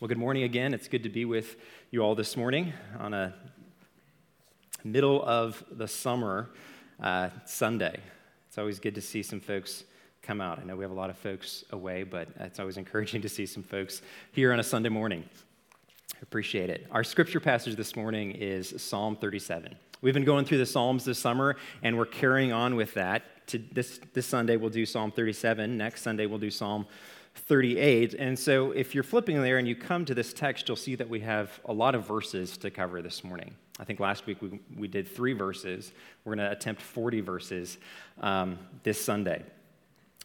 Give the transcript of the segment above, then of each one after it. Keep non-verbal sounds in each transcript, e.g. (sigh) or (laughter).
Well, good morning again. It's good to be with you all this morning on a middle of the summer uh, Sunday. It's always good to see some folks come out. I know we have a lot of folks away, but it's always encouraging (laughs) to see some folks here on a Sunday morning. Appreciate it. Our scripture passage this morning is Psalm 37. We've been going through the Psalms this summer, and we're carrying on with that. To this, this Sunday, we'll do Psalm 37. Next Sunday, we'll do Psalm 38. And so if you're flipping there and you come to this text, you'll see that we have a lot of verses to cover this morning. I think last week we, we did three verses. We're going to attempt 40 verses um, this Sunday.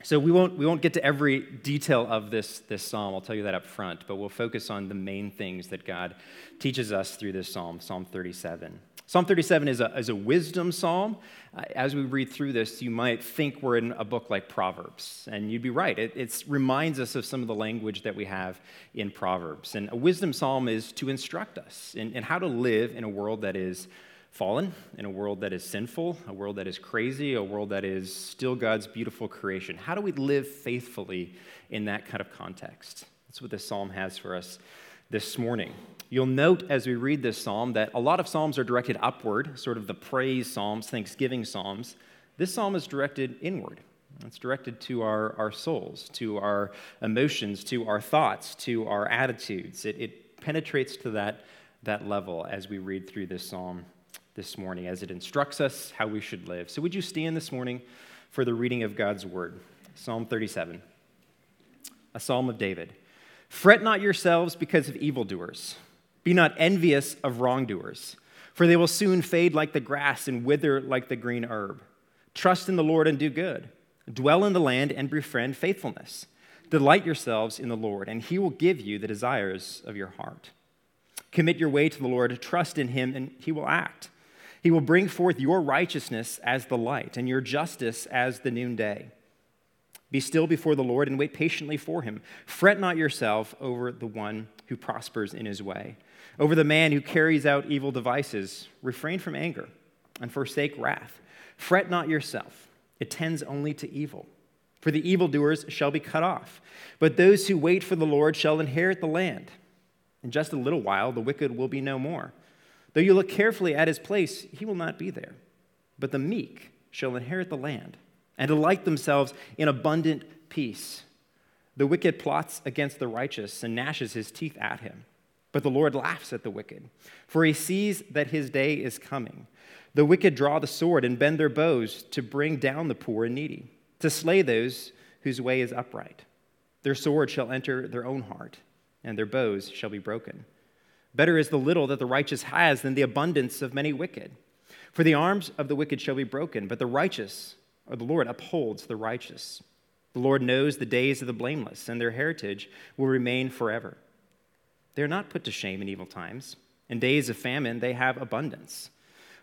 So we won't, we won't get to every detail of this, this psalm, I'll tell you that up front, but we'll focus on the main things that God teaches us through this psalm, Psalm 37. Psalm 37 is a, is a wisdom psalm. Uh, as we read through this, you might think we're in a book like Proverbs, and you'd be right. It reminds us of some of the language that we have in Proverbs. And a wisdom psalm is to instruct us in, in how to live in a world that is fallen, in a world that is sinful, a world that is crazy, a world that is still God's beautiful creation. How do we live faithfully in that kind of context? That's what this psalm has for us this morning. You'll note as we read this psalm that a lot of psalms are directed upward, sort of the praise psalms, thanksgiving psalms. This psalm is directed inward. It's directed to our, our souls, to our emotions, to our thoughts, to our attitudes. It, it penetrates to that, that level as we read through this psalm this morning, as it instructs us how we should live. So, would you stand this morning for the reading of God's word? Psalm 37, a psalm of David. Fret not yourselves because of evildoers be not envious of wrongdoers, for they will soon fade like the grass and wither like the green herb. Trust in the Lord and do good. Dwell in the land and befriend faithfulness. Delight yourselves in the Lord, and he will give you the desires of your heart. Commit your way to the Lord, trust in him, and he will act. He will bring forth your righteousness as the light, and your justice as the noonday. Be still before the Lord and wait patiently for him. Fret not yourself over the one who prospers in his way over the man who carries out evil devices. Refrain from anger and forsake wrath. Fret not yourself, it tends only to evil. For the evildoers shall be cut off, but those who wait for the Lord shall inherit the land. In just a little while, the wicked will be no more. Though you look carefully at his place, he will not be there. But the meek shall inherit the land and delight themselves in abundant peace. The wicked plots against the righteous and gnashes his teeth at him. But the Lord laughs at the wicked, for he sees that his day is coming. The wicked draw the sword and bend their bows to bring down the poor and needy, to slay those whose way is upright. Their sword shall enter their own heart, and their bows shall be broken. Better is the little that the righteous has than the abundance of many wicked. For the arms of the wicked shall be broken, but the righteous, or the Lord, upholds the righteous. The Lord knows the days of the blameless, and their heritage will remain forever. They are not put to shame in evil times. In days of famine, they have abundance.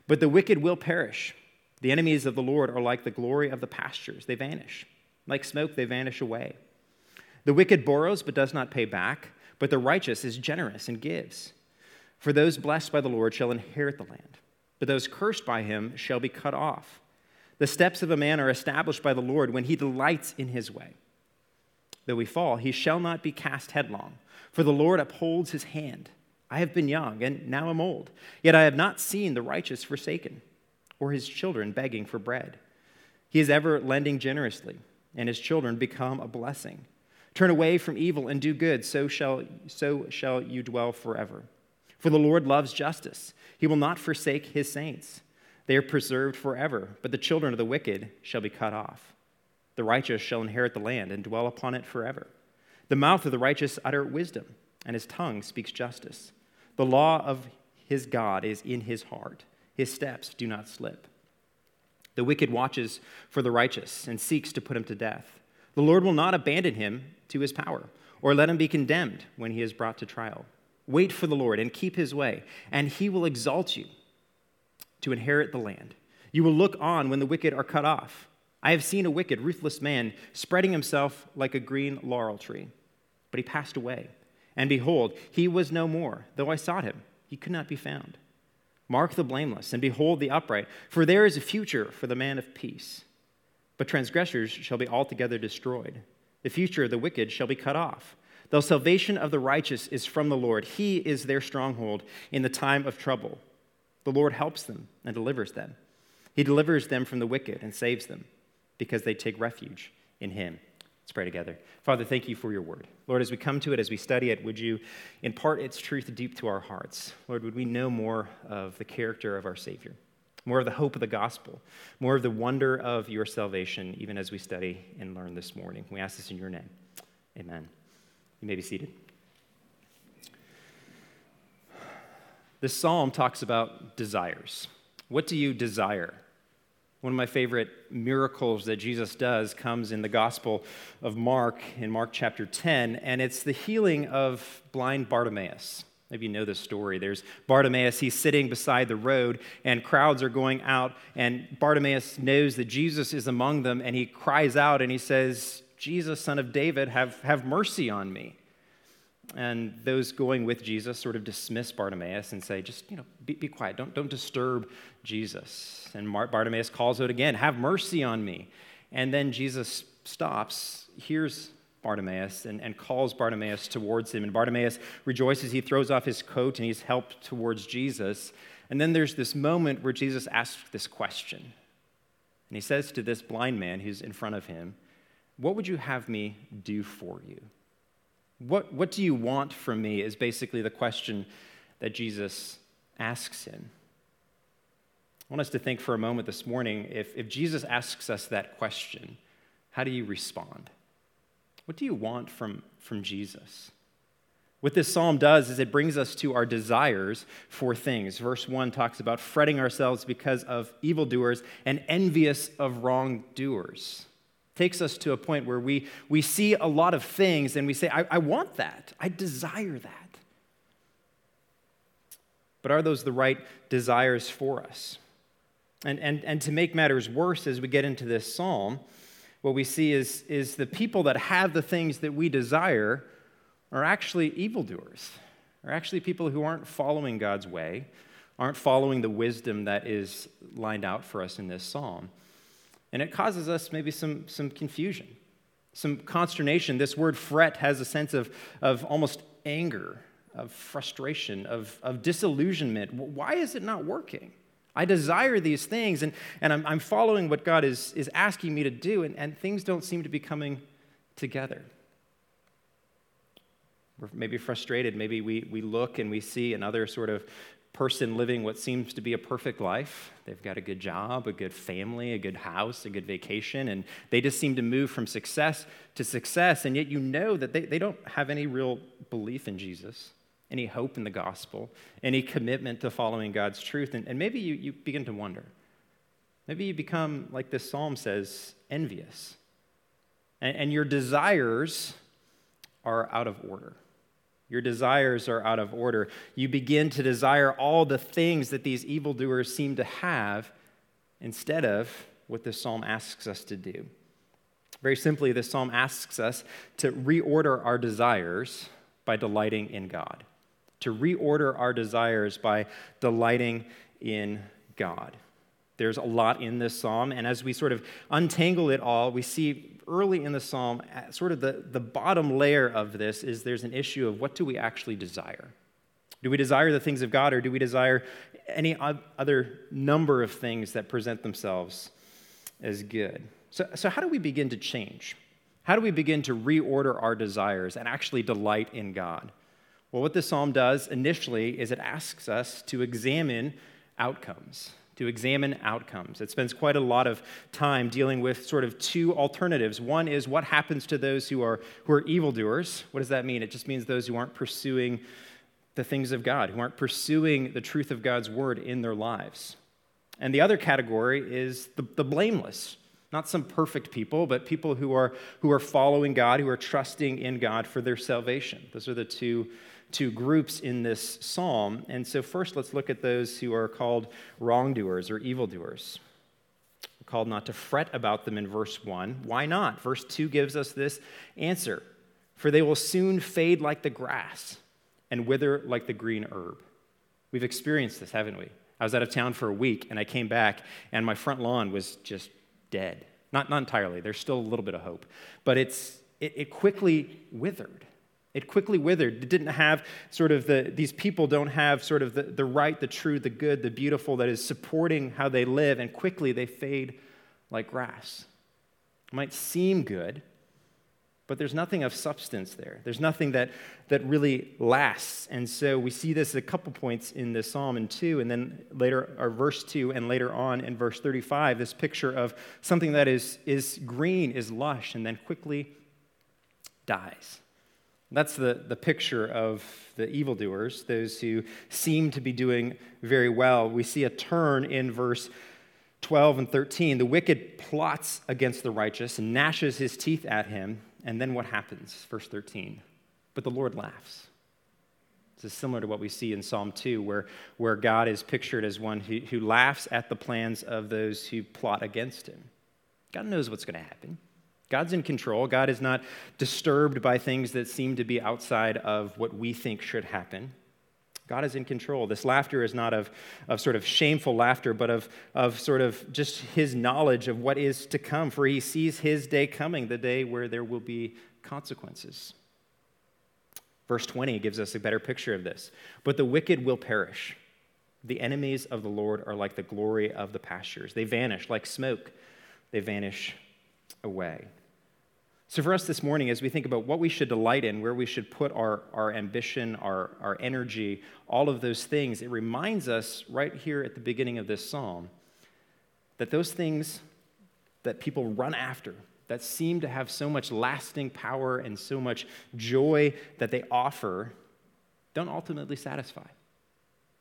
But the wicked will perish. The enemies of the Lord are like the glory of the pastures, they vanish. Like smoke, they vanish away. The wicked borrows but does not pay back, but the righteous is generous and gives. For those blessed by the Lord shall inherit the land, but those cursed by him shall be cut off. The steps of a man are established by the Lord when he delights in his way. Though we fall, he shall not be cast headlong. For the Lord upholds his hand. I have been young, and now am old, yet I have not seen the righteous forsaken, or his children begging for bread. He is ever lending generously, and his children become a blessing. Turn away from evil and do good, so shall, so shall you dwell forever. For the Lord loves justice. He will not forsake his saints. They are preserved forever, but the children of the wicked shall be cut off. The righteous shall inherit the land and dwell upon it forever. The mouth of the righteous utter wisdom, and his tongue speaks justice. The law of his God is in his heart. His steps do not slip. The wicked watches for the righteous and seeks to put him to death. The Lord will not abandon him to his power, or let him be condemned when he is brought to trial. Wait for the Lord and keep his way, and he will exalt you to inherit the land. You will look on when the wicked are cut off. I have seen a wicked, ruthless man spreading himself like a green laurel tree but he passed away. And behold, he was no more. Though I sought him, he could not be found. Mark the blameless, and behold the upright, for there is a future for the man of peace. But transgressors shall be altogether destroyed. The future of the wicked shall be cut off. The salvation of the righteous is from the Lord. He is their stronghold in the time of trouble. The Lord helps them and delivers them. He delivers them from the wicked and saves them because they take refuge in him. Let's pray together. Father, thank you for your word. Lord, as we come to it, as we study it, would you impart its truth deep to our hearts? Lord, would we know more of the character of our Savior, more of the hope of the gospel, more of the wonder of your salvation, even as we study and learn this morning? We ask this in your name. Amen. You may be seated. This psalm talks about desires. What do you desire? One of my favorite miracles that Jesus does comes in the Gospel of Mark, in Mark chapter 10, and it's the healing of blind Bartimaeus. Maybe you know this story. There's Bartimaeus, he's sitting beside the road, and crowds are going out, and Bartimaeus knows that Jesus is among them, and he cries out and he says, Jesus, son of David, have, have mercy on me. And those going with Jesus sort of dismiss Bartimaeus and say, just, you know, be, be quiet. Don't, don't disturb Jesus. And Bartimaeus calls out again, have mercy on me. And then Jesus stops, hears Bartimaeus, and, and calls Bartimaeus towards him. And Bartimaeus rejoices. He throws off his coat and he's helped towards Jesus. And then there's this moment where Jesus asks this question. And he says to this blind man who's in front of him, What would you have me do for you? What, what do you want from me? is basically the question that Jesus asks him. I want us to think for a moment this morning if, if Jesus asks us that question, how do you respond? What do you want from, from Jesus? What this psalm does is it brings us to our desires for things. Verse 1 talks about fretting ourselves because of evildoers and envious of wrongdoers takes us to a point where we, we see a lot of things and we say, I, I want that. I desire that. But are those the right desires for us? And, and, and to make matters worse, as we get into this psalm, what we see is, is the people that have the things that we desire are actually evildoers, are actually people who aren't following God's way, aren't following the wisdom that is lined out for us in this psalm. And it causes us maybe some, some confusion, some consternation. This word fret has a sense of, of almost anger, of frustration, of, of disillusionment. Why is it not working? I desire these things, and, and I'm, I'm following what God is, is asking me to do, and, and things don't seem to be coming together. We're maybe frustrated. Maybe we, we look and we see another sort of person living what seems to be a perfect life. They've got a good job, a good family, a good house, a good vacation, and they just seem to move from success to success. And yet you know that they, they don't have any real belief in Jesus, any hope in the gospel, any commitment to following God's truth. And, and maybe you, you begin to wonder. Maybe you become, like this psalm says, envious. and, and your desires are out of order. Your desires are out of order. You begin to desire all the things that these evildoers seem to have instead of what this psalm asks us to do. Very simply, this psalm asks us to reorder our desires by delighting in God. To reorder our desires by delighting in God. There's a lot in this psalm, and as we sort of untangle it all, we see early in the psalm, uh, sort of the, the bottom layer of this is there's an issue of what do we actually desire? Do we desire the things of God, or do we desire any other number of things that present themselves as good? So, so how do we begin to change? How do we begin to reorder our desires and actually delight in God? Well, what this psalm does initially is it asks us to examine outcomes to examine outcomes. It spends quite a lot of time dealing with sort of two alternatives. One is what happens to those who are, who are evildoers. What does that mean? It just means those who aren't pursuing the things of God, who aren't pursuing the truth of God's word in their lives. And the other category is the, the blameless. Not some perfect people, but people who are, who are following God, who are trusting in God for their salvation. Those are the two two groups in this psalm. And so, first, let's look at those who are called wrongdoers or evildoers. We're called not to fret about them in verse 1. Why not? Verse 2 gives us this answer For they will soon fade like the grass and wither like the green herb. We've experienced this, haven't we? I was out of town for a week and I came back and my front lawn was just dead. Not, not entirely, there's still a little bit of hope, but it's, it, it quickly withered. It quickly withered. It didn't have sort of the, these people don't have sort of the, the right, the true, the good, the beautiful that is supporting how they live, and quickly they fade like grass. It might seem good, but there's nothing of substance there. There's nothing that, that really lasts. And so we see this a couple points in the psalm in 2, and then later, or verse 2, and later on in verse 35, this picture of something that is, is green, is lush, and then quickly dies. That's the, the picture of the evildoers, those who seem to be doing very well. We see a turn in verse 12 and 13. The wicked plots against the righteous and gnashes his teeth at him. And then what happens? Verse 13. But the Lord laughs. This is similar to what we see in Psalm 2, where, where God is pictured as one who, who laughs at the plans of those who plot against him. God knows what's going to happen. God's in control. God is not disturbed by things that seem to be outside of what we think should happen. God is in control. This laughter is not of, of sort of shameful laughter, but of, of sort of just his knowledge of what is to come, for he sees his day coming, the day where there will be consequences. Verse 20 gives us a better picture of this. But the wicked will perish. The enemies of the Lord are like the glory of the pastures. They vanish like smoke, they vanish away. So, for us this morning, as we think about what we should delight in, where we should put our, our ambition, our, our energy, all of those things, it reminds us right here at the beginning of this psalm that those things that people run after, that seem to have so much lasting power and so much joy that they offer, don't ultimately satisfy.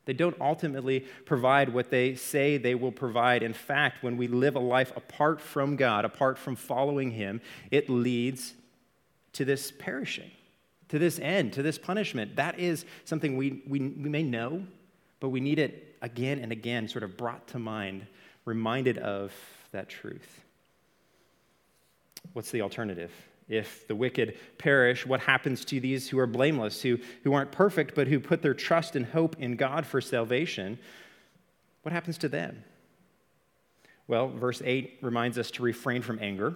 They don't ultimately provide what they say they will provide. In fact, when we live a life apart from God, apart from following Him, it leads to this perishing, to this end, to this punishment. That is something we, we, we may know, but we need it again and again, sort of brought to mind, reminded of that truth. What's the alternative? If the wicked perish, what happens to these who are blameless, who, who aren't perfect, but who put their trust and hope in God for salvation? What happens to them? Well, verse 8 reminds us to refrain from anger,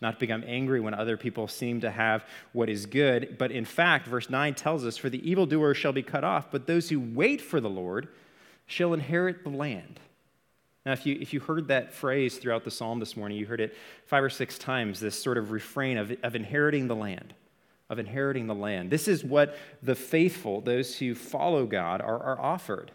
not to become angry when other people seem to have what is good. But in fact, verse 9 tells us, For the evildoer shall be cut off, but those who wait for the Lord shall inherit the land. Now, if you, if you heard that phrase throughout the psalm this morning, you heard it five or six times this sort of refrain of, of inheriting the land, of inheriting the land. This is what the faithful, those who follow God, are, are offered.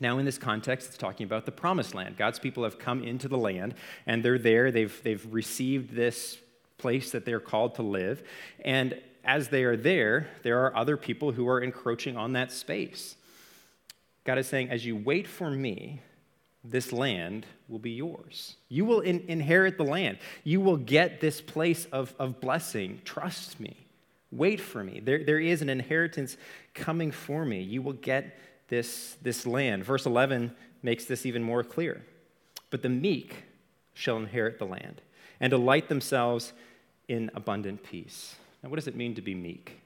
Now, in this context, it's talking about the promised land. God's people have come into the land, and they're there. They've, they've received this place that they're called to live. And as they are there, there are other people who are encroaching on that space. God is saying, as you wait for me, this land will be yours. You will in- inherit the land. You will get this place of, of blessing. Trust me. Wait for me. There, there is an inheritance coming for me. You will get this, this land. Verse 11 makes this even more clear. But the meek shall inherit the land and delight themselves in abundant peace. Now, what does it mean to be meek?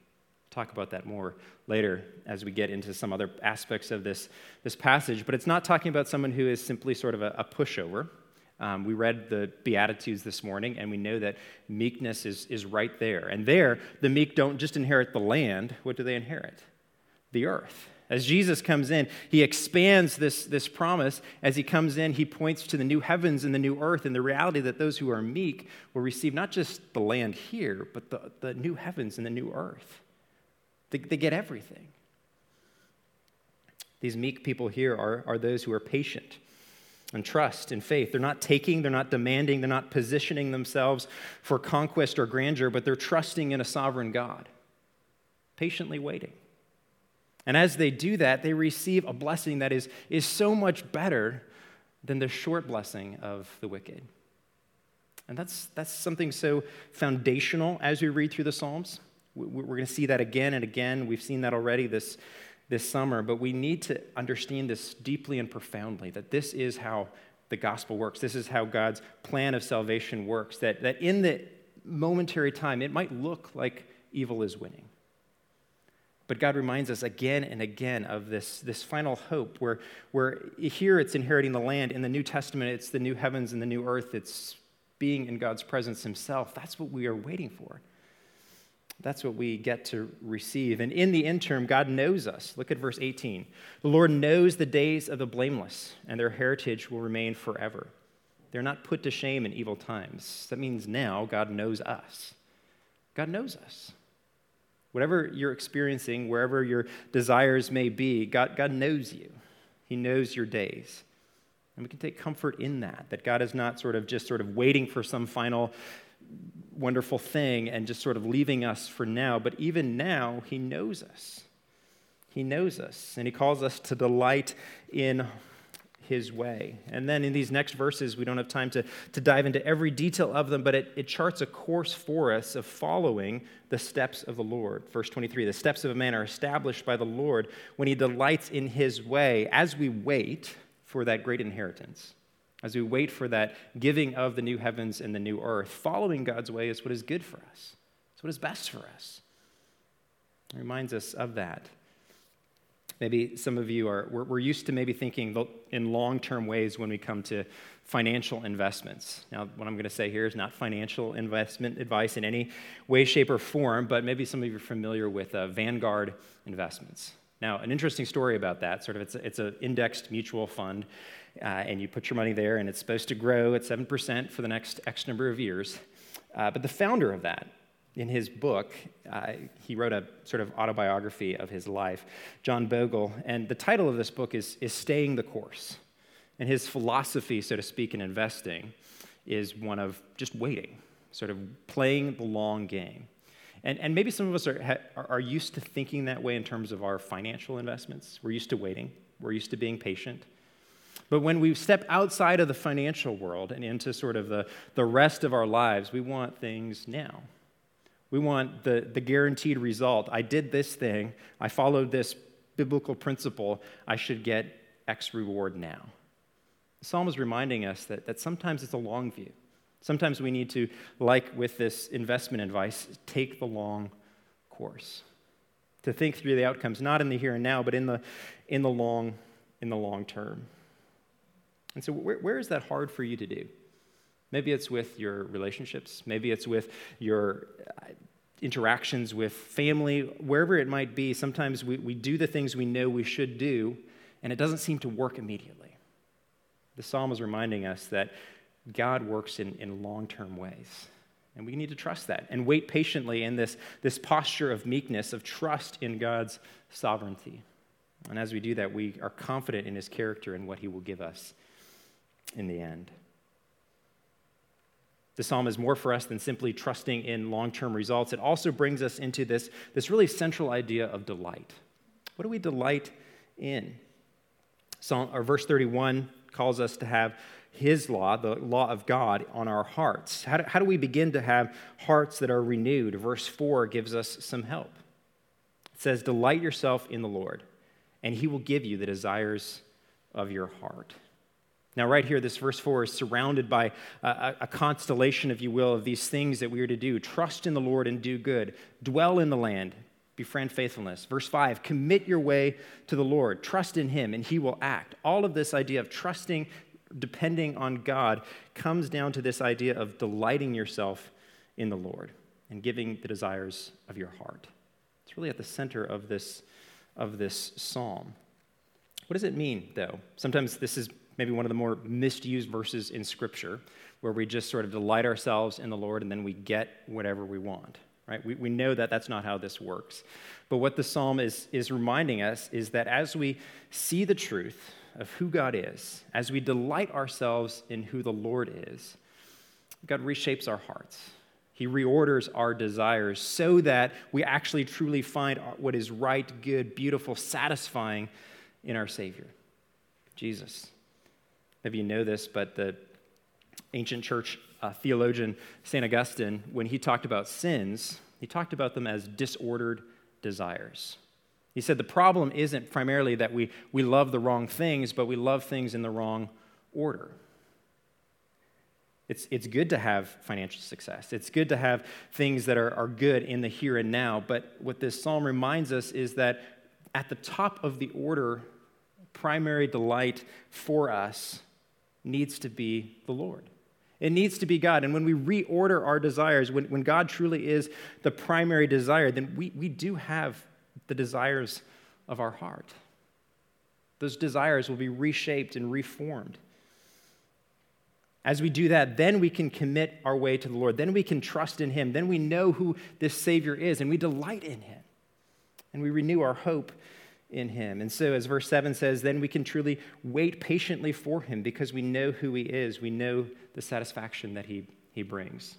Talk about that more later as we get into some other aspects of this, this passage. But it's not talking about someone who is simply sort of a, a pushover. Um, we read the Beatitudes this morning, and we know that meekness is, is right there. And there, the meek don't just inherit the land, what do they inherit? The earth. As Jesus comes in, he expands this, this promise. As he comes in, he points to the new heavens and the new earth and the reality that those who are meek will receive not just the land here, but the, the new heavens and the new earth. They, they get everything. These meek people here are, are those who are patient and trust and faith. They're not taking, they're not demanding, they're not positioning themselves for conquest or grandeur, but they're trusting in a sovereign God, patiently waiting. And as they do that, they receive a blessing that is, is so much better than the short blessing of the wicked. And that's, that's something so foundational as we read through the Psalms. We're going to see that again and again. We've seen that already this, this summer, but we need to understand this deeply and profoundly that this is how the gospel works. This is how God's plan of salvation works. That, that in the momentary time, it might look like evil is winning. But God reminds us again and again of this, this final hope where, where here it's inheriting the land. In the New Testament, it's the new heavens and the new earth. It's being in God's presence Himself. That's what we are waiting for. That's what we get to receive. And in the interim, God knows us. Look at verse 18. The Lord knows the days of the blameless, and their heritage will remain forever. They're not put to shame in evil times. That means now God knows us. God knows us. Whatever you're experiencing, wherever your desires may be, God, God knows you. He knows your days. And we can take comfort in that, that God is not sort of just sort of waiting for some final wonderful thing and just sort of leaving us for now. But even now, He knows us. He knows us, and He calls us to delight in His way. And then in these next verses, we don't have time to, to dive into every detail of them, but it, it charts a course for us of following the steps of the Lord. Verse 23 The steps of a man are established by the Lord when He delights in His way as we wait for that great inheritance as we wait for that giving of the new heavens and the new earth, following God's way is what is good for us. It's what is best for us. It reminds us of that. Maybe some of you are, we're, we're used to maybe thinking in long term ways when we come to financial investments. Now, what I'm going to say here is not financial investment advice in any way, shape, or form, but maybe some of you are familiar with uh, Vanguard investments. Now, an interesting story about that sort of it's, it's an indexed mutual fund uh, and you put your money there, and it's supposed to grow at 7% for the next X number of years. Uh, but the founder of that, in his book, uh, he wrote a sort of autobiography of his life, John Bogle, and the title of this book is, is Staying the Course. And his philosophy, so to speak, in investing is one of just waiting, sort of playing the long game. And, and maybe some of us are, are used to thinking that way in terms of our financial investments. We're used to waiting, we're used to being patient. But when we step outside of the financial world and into sort of the, the rest of our lives, we want things now. We want the, the guaranteed result. I did this thing, I followed this biblical principle, I should get X reward now. The psalm is reminding us that, that sometimes it's a long view. Sometimes we need to, like with this investment advice, take the long course. To think through the outcomes, not in the here and now, but in the, in the, long, in the long term. And so, where, where is that hard for you to do? Maybe it's with your relationships, maybe it's with your uh, interactions with family, wherever it might be. Sometimes we, we do the things we know we should do, and it doesn't seem to work immediately. The psalm is reminding us that God works in, in long term ways. And we need to trust that and wait patiently in this, this posture of meekness, of trust in God's sovereignty. And as we do that, we are confident in his character and what he will give us in the end. The psalm is more for us than simply trusting in long term results. It also brings us into this, this really central idea of delight. What do we delight in? Psalm, or verse 31 calls us to have his law, the law of God, on our hearts. How do, how do we begin to have hearts that are renewed? Verse 4 gives us some help. It says, Delight yourself in the Lord, and he will give you the desires of your heart. Now, right here, this verse 4 is surrounded by a, a, constellation, if you will, of these things that we are to do trust in the Lord and do good, dwell in the land, befriend faithfulness. Verse 5 commit your way to the Lord, trust in Him, and He will act. All of this idea of trusting, depending on God, comes down to this idea of delighting yourself in the Lord and giving the desires of your heart. It's really at the center of this, of this psalm. What does it mean, though? Sometimes this is maybe one of the more misused verses in Scripture, where we just sort of delight ourselves in the Lord and then we get whatever we want. Right? We, we know that that's not how this works. But what the psalm is, is reminding us is that as we see the truth of who God is, as we delight ourselves in who the Lord is, God reshapes our hearts. He reorders our desires so that we actually truly find what is right, good, beautiful, satisfying in our Savior, Jesus. Maybe you know this, but the ancient church uh, theologian St. Augustine, when he talked about sins, he talked about them as disordered desires. He said the problem isn't primarily that we, we love the wrong things, but we love things in the wrong order. It's, it's good to have financial success. It's good to have things that are, are good in the here and now. But what this psalm reminds us is that at the top of the order, primary delight for us needs to be the Lord. It needs to be God. And when we reorder our desires, when, when God truly is the primary desire, then we, we do have the desires of our heart. Those desires will be reshaped and reformed. As we do that, then we can commit our way to the Lord. Then we can trust in Him. Then we know who this Savior is, and we delight in Him. And we renew our hope in Him. And so, as verse 7 says, then we can truly wait patiently for Him because we know who He is. We know the satisfaction that He, he brings.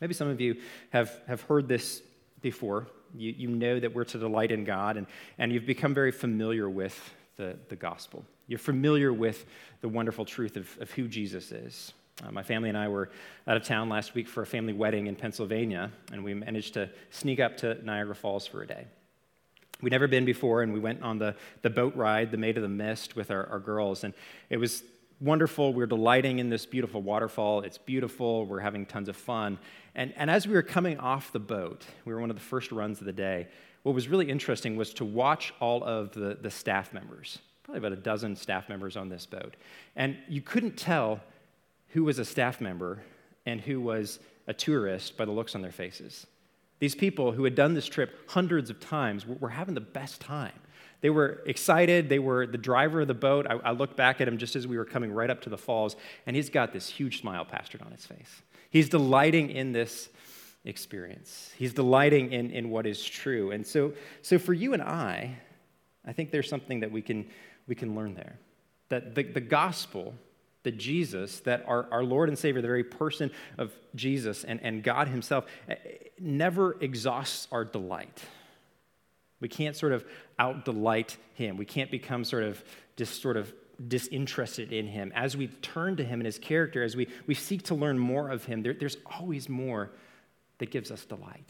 Maybe some of you have, have heard this before. You, you know that we're to delight in God, and, and you've become very familiar with the, the gospel. You're familiar with the wonderful truth of, of who Jesus is. Uh, my family and I were out of town last week for a family wedding in Pennsylvania, and we managed to sneak up to Niagara Falls for a day. We'd never been before, and we went on the, the boat ride, the Maid of the Mist, with our, our girls, and it was wonderful. We we're delighting in this beautiful waterfall. It's beautiful. We're having tons of fun. And, and as we were coming off the boat, we were one of the first runs of the day. What was really interesting was to watch all of the, the staff members probably about a dozen staff members on this boat. And you couldn't tell who was a staff member and who was a tourist by the looks on their faces. These people who had done this trip hundreds of times were having the best time. They were excited. They were the driver of the boat. I, I looked back at him just as we were coming right up to the falls, and he's got this huge smile plastered on his face. He's delighting in this experience. He's delighting in, in what is true. And so, so for you and I, I think there's something that we can we can learn there. That the, the gospel, that Jesus, that our, our Lord and Savior, the very person of Jesus and, and God Himself, eh, never exhausts our delight. We can't sort of out delight Him. We can't become sort of just sort of disinterested in Him. As we turn to Him and His character, as we, we seek to learn more of Him, there, there's always more that gives us delight.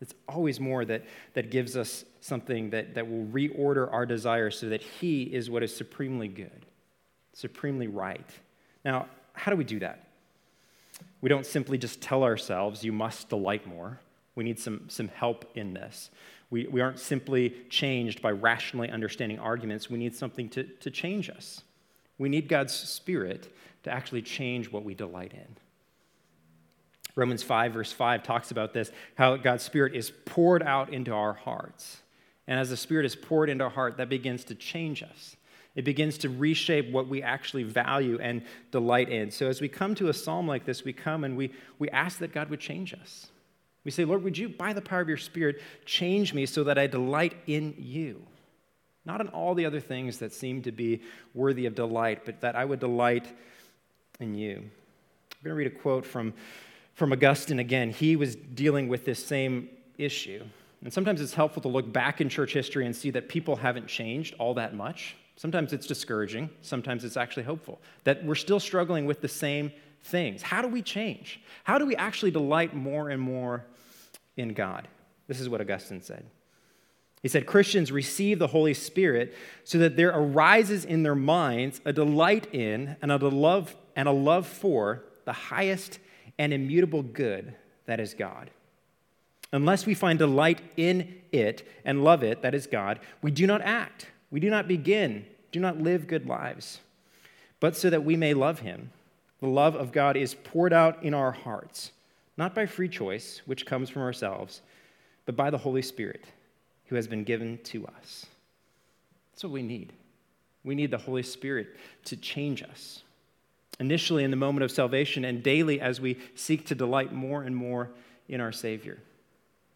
It's always more that, that gives us something that, that will reorder our desires so that He is what is supremely good, supremely right. Now, how do we do that? We don't simply just tell ourselves, you must delight more. We need some, some help in this. We, we aren't simply changed by rationally understanding arguments. We need something to, to change us. We need God's Spirit to actually change what we delight in. Romans 5, verse 5 talks about this how God's Spirit is poured out into our hearts. And as the Spirit is poured into our heart, that begins to change us. It begins to reshape what we actually value and delight in. So as we come to a psalm like this, we come and we, we ask that God would change us. We say, Lord, would you, by the power of your Spirit, change me so that I delight in you? Not in all the other things that seem to be worthy of delight, but that I would delight in you. I'm going to read a quote from from Augustine again. He was dealing with this same issue. And sometimes it's helpful to look back in church history and see that people haven't changed all that much. Sometimes it's discouraging, sometimes it's actually hopeful that we're still struggling with the same things. How do we change? How do we actually delight more and more in God? This is what Augustine said. He said, Christians receive the Holy Spirit so that there arises in their minds a delight in and a love, and a love for the highest and immutable good that is God. Unless we find delight in it and love it, that is God, we do not act, we do not begin, do not live good lives, but so that we may love Him. The love of God is poured out in our hearts, not by free choice, which comes from ourselves, but by the Holy Spirit, who has been given to us. That's what we need. We need the Holy Spirit to change us initially in the moment of salvation and daily as we seek to delight more and more in our Savior.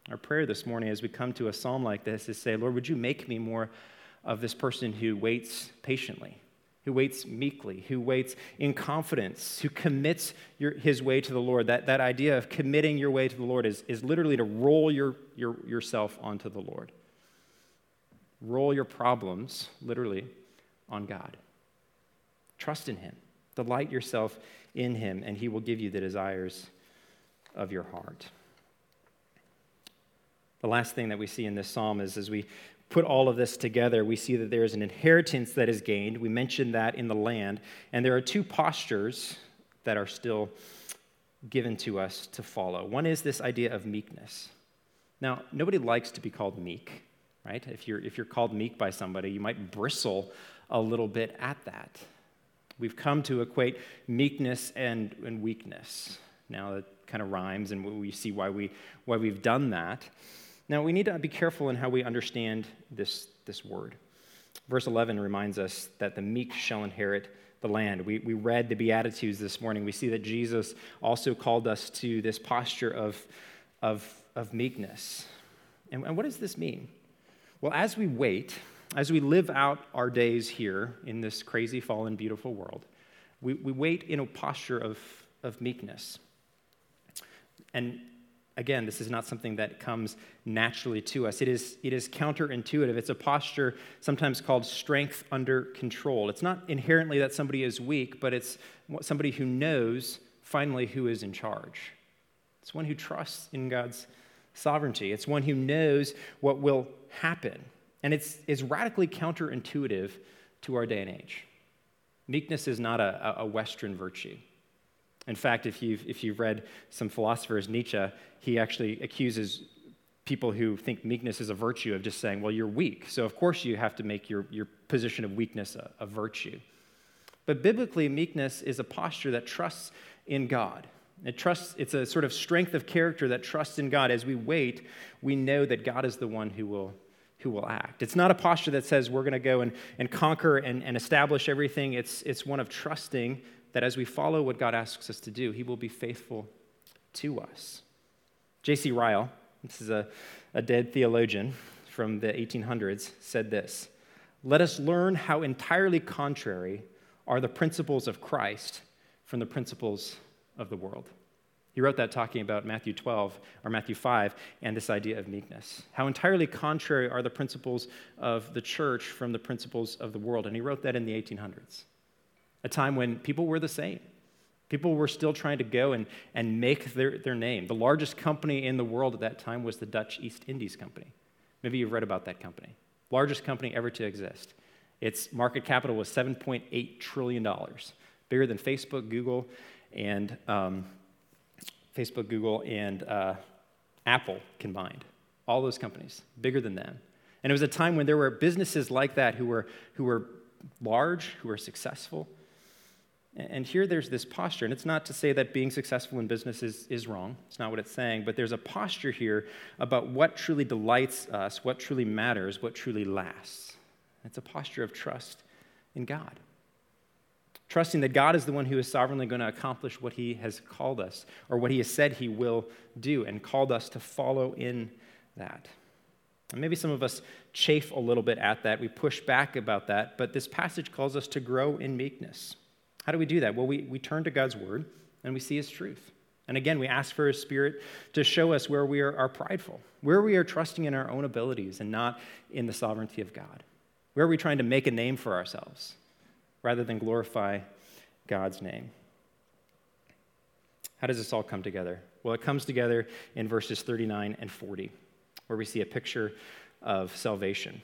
Our prayer this morning as we come to a psalm like this is say, Lord, would you make me more of this person who waits patiently, who waits meekly, who waits in confidence, who commits your, his way to the Lord. That, that idea of committing your way to the Lord is, is literally to roll your, your, yourself onto the Lord. Roll your problems, literally, on God. Trust in Him. Delight yourself in him, and he will give you the desires of your heart. The last thing that we see in this psalm is as we put all of this together, we see that there is an inheritance that is gained. We mentioned that in the land. And there are two postures that are still given to us to follow. One is this idea of meekness. Now, nobody likes to be called meek, right? If you're, if you're called meek by somebody, you might bristle a little bit at that. We've come to equate meekness and, and weakness. Now that kind of rhymes, and we see why, we, why we've done that. Now, we need to be careful in how we understand this, this word. Verse 11 reminds us that the meek shall inherit the land. We, we read the Beatitudes this morning. We see that Jesus also called us to this posture of, of, of meekness. And, and what does this mean? Well, as we wait, as we live out our days here in this crazy, fallen, beautiful world, we, we wait in a posture of, of meekness. And again, this is not something that comes naturally to us. It is, it is counterintuitive. It's a posture sometimes called strength under control. It's not inherently that somebody is weak, but it's somebody who knows finally who is in charge. It's one who trusts in God's sovereignty, it's one who knows what will happen. And it's, it's radically counterintuitive to our day and age. Meekness is not a, a Western virtue. In fact, if you've, if you've read some philosophers, Nietzsche, he actually accuses people who think meekness is a virtue of just saying, well, you're weak. So, of course, you have to make your, your position of weakness a, a virtue. But biblically, meekness is a posture that trusts in God. It trusts, it's a sort of strength of character that trusts in God. As we wait, we know that God is the one who will, who will act. It's not a posture that says we're going to go and, and conquer and, and establish everything. It's, it's one of trusting that as we follow what God asks us to do, He will be faithful to us. J.C. Ryle, this is a, a dead theologian from the 1800s, said this Let us learn how entirely contrary are the principles of Christ from the principles of the world. He wrote that talking about Matthew 12 or Matthew 5 and this idea of meekness. How entirely contrary are the principles of the church from the principles of the world. And he wrote that in the 1800s a time when people were the same. People were still trying to go and, and make their, their name. The largest company in the world at that time was the Dutch East Indies Company. Maybe you've read about that company. Largest company ever to exist. Its market capital was $7.8 trillion, bigger than Facebook, Google, and um, Facebook, Google, and uh, Apple combined. All those companies, bigger than them. And it was a time when there were businesses like that who were, who were large, who were successful, and here there's this posture, and it's not to say that being successful in business is, is wrong. It's not what it's saying, but there's a posture here about what truly delights us, what truly matters, what truly lasts. It's a posture of trust in God. Trusting that God is the one who is sovereignly going to accomplish what he has called us, or what he has said he will do, and called us to follow in that. And maybe some of us chafe a little bit at that. We push back about that, but this passage calls us to grow in meekness. How do we do that? Well, we, we turn to God's word and we see his truth. And again, we ask for his spirit to show us where we are, are prideful, where we are trusting in our own abilities and not in the sovereignty of God. Where are we trying to make a name for ourselves rather than glorify God's name? How does this all come together? Well, it comes together in verses 39 and 40, where we see a picture of salvation.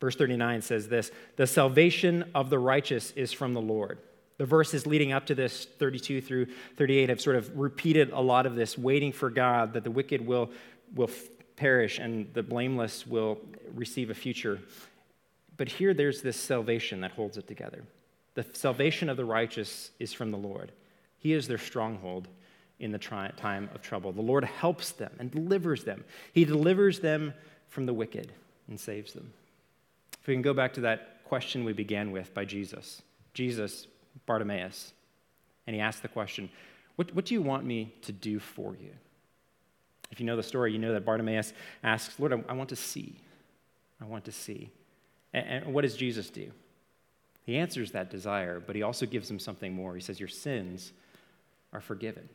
Verse 39 says this The salvation of the righteous is from the Lord. The verses leading up to this, 32 through 38, have sort of repeated a lot of this, waiting for God that the wicked will, will perish and the blameless will receive a future. But here there's this salvation that holds it together. The salvation of the righteous is from the Lord, He is their stronghold in the tri- time of trouble. The Lord helps them and delivers them, He delivers them from the wicked and saves them. If we can go back to that question we began with by Jesus Jesus, Bartimaeus, and he asked the question, what, what do you want me to do for you? If you know the story, you know that Bartimaeus asks, Lord, I, I want to see. I want to see. And, and what does Jesus do? He answers that desire, but he also gives him something more. He says, Your sins are forgiven.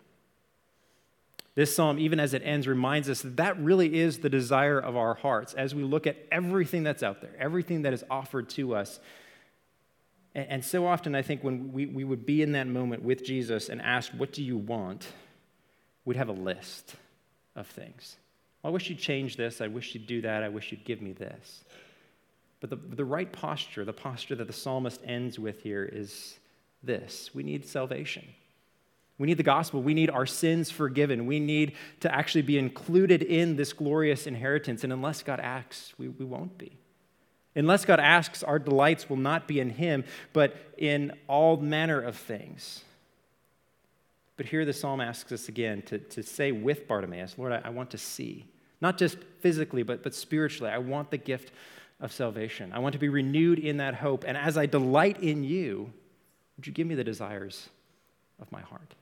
This psalm, even as it ends, reminds us that that really is the desire of our hearts as we look at everything that's out there, everything that is offered to us and, so often, I think when we, we would be in that moment with Jesus and ask, What do you want? we'd have a list of things. Well, I wish you'd change this. I wish you'd do that. I wish you'd give me this. But the, the right posture, the posture that the psalmist ends with here, is this we need salvation. We need the gospel. We need our sins forgiven. We need to actually be included in this glorious inheritance. And unless God acts, we, we won't be. Unless God asks, our delights will not be in Him, but in all manner of things. But here the psalm asks us again to, to say with Bartimaeus, Lord, I, I want to see. Not just physically, but, but spiritually. I want the gift of salvation. I want to be renewed in that hope. And as I delight in you, would you give me the desires of my heart?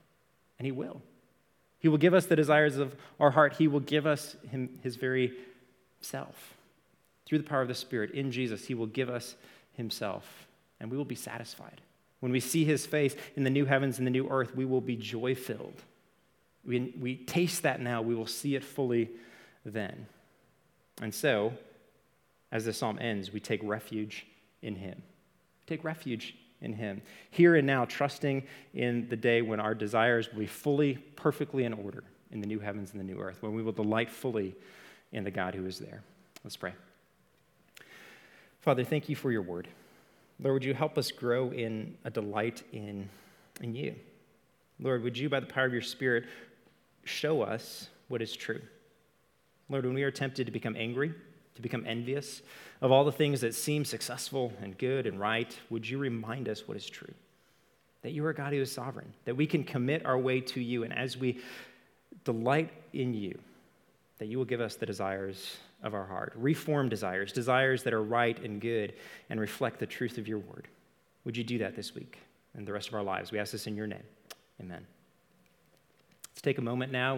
And He will. He will give us the desires of our heart. He will give us him, His very self. Through the power of the Spirit in Jesus, He will give us Himself, and we will be satisfied. When we see His face in the new heavens and the new earth, we will be joy filled. We, we taste that now, we will see it fully then. And so, as the psalm ends, we take refuge in Him. Take refuge in Him. Here and now, trusting in the day when our desires will be fully, perfectly in order in the new heavens and the new earth, when we will delight fully in the God who is there. Let's pray. Father, thank you for your word. Lord, would you help us grow in a delight in, in you? Lord, would you, by the power of your Spirit, show us what is true? Lord, when we are tempted to become angry, to become envious of all the things that seem successful and good and right, would you remind us what is true? That you are God who is sovereign, that we can commit our way to you, and as we delight in you, that you will give us the desires of our heart, reform desires, desires that are right and good and reflect the truth of your word. Would you do that this week and the rest of our lives? We ask this in your name. Amen. Let's take a moment now.